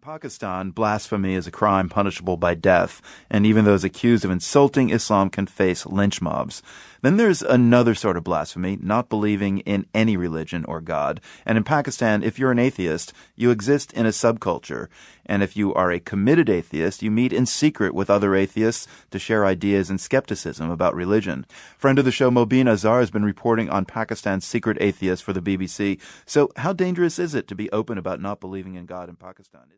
Pakistan, blasphemy is a crime punishable by death, and even those accused of insulting Islam can face lynch mobs. Then there's another sort of blasphemy, not believing in any religion or God. And in Pakistan, if you're an atheist, you exist in a subculture. And if you are a committed atheist, you meet in secret with other atheists to share ideas and skepticism about religion. Friend of the show, Mobeen Azhar, has been reporting on Pakistan's secret atheists for the BBC. So how dangerous is it to be open about not believing in God in Pakistan?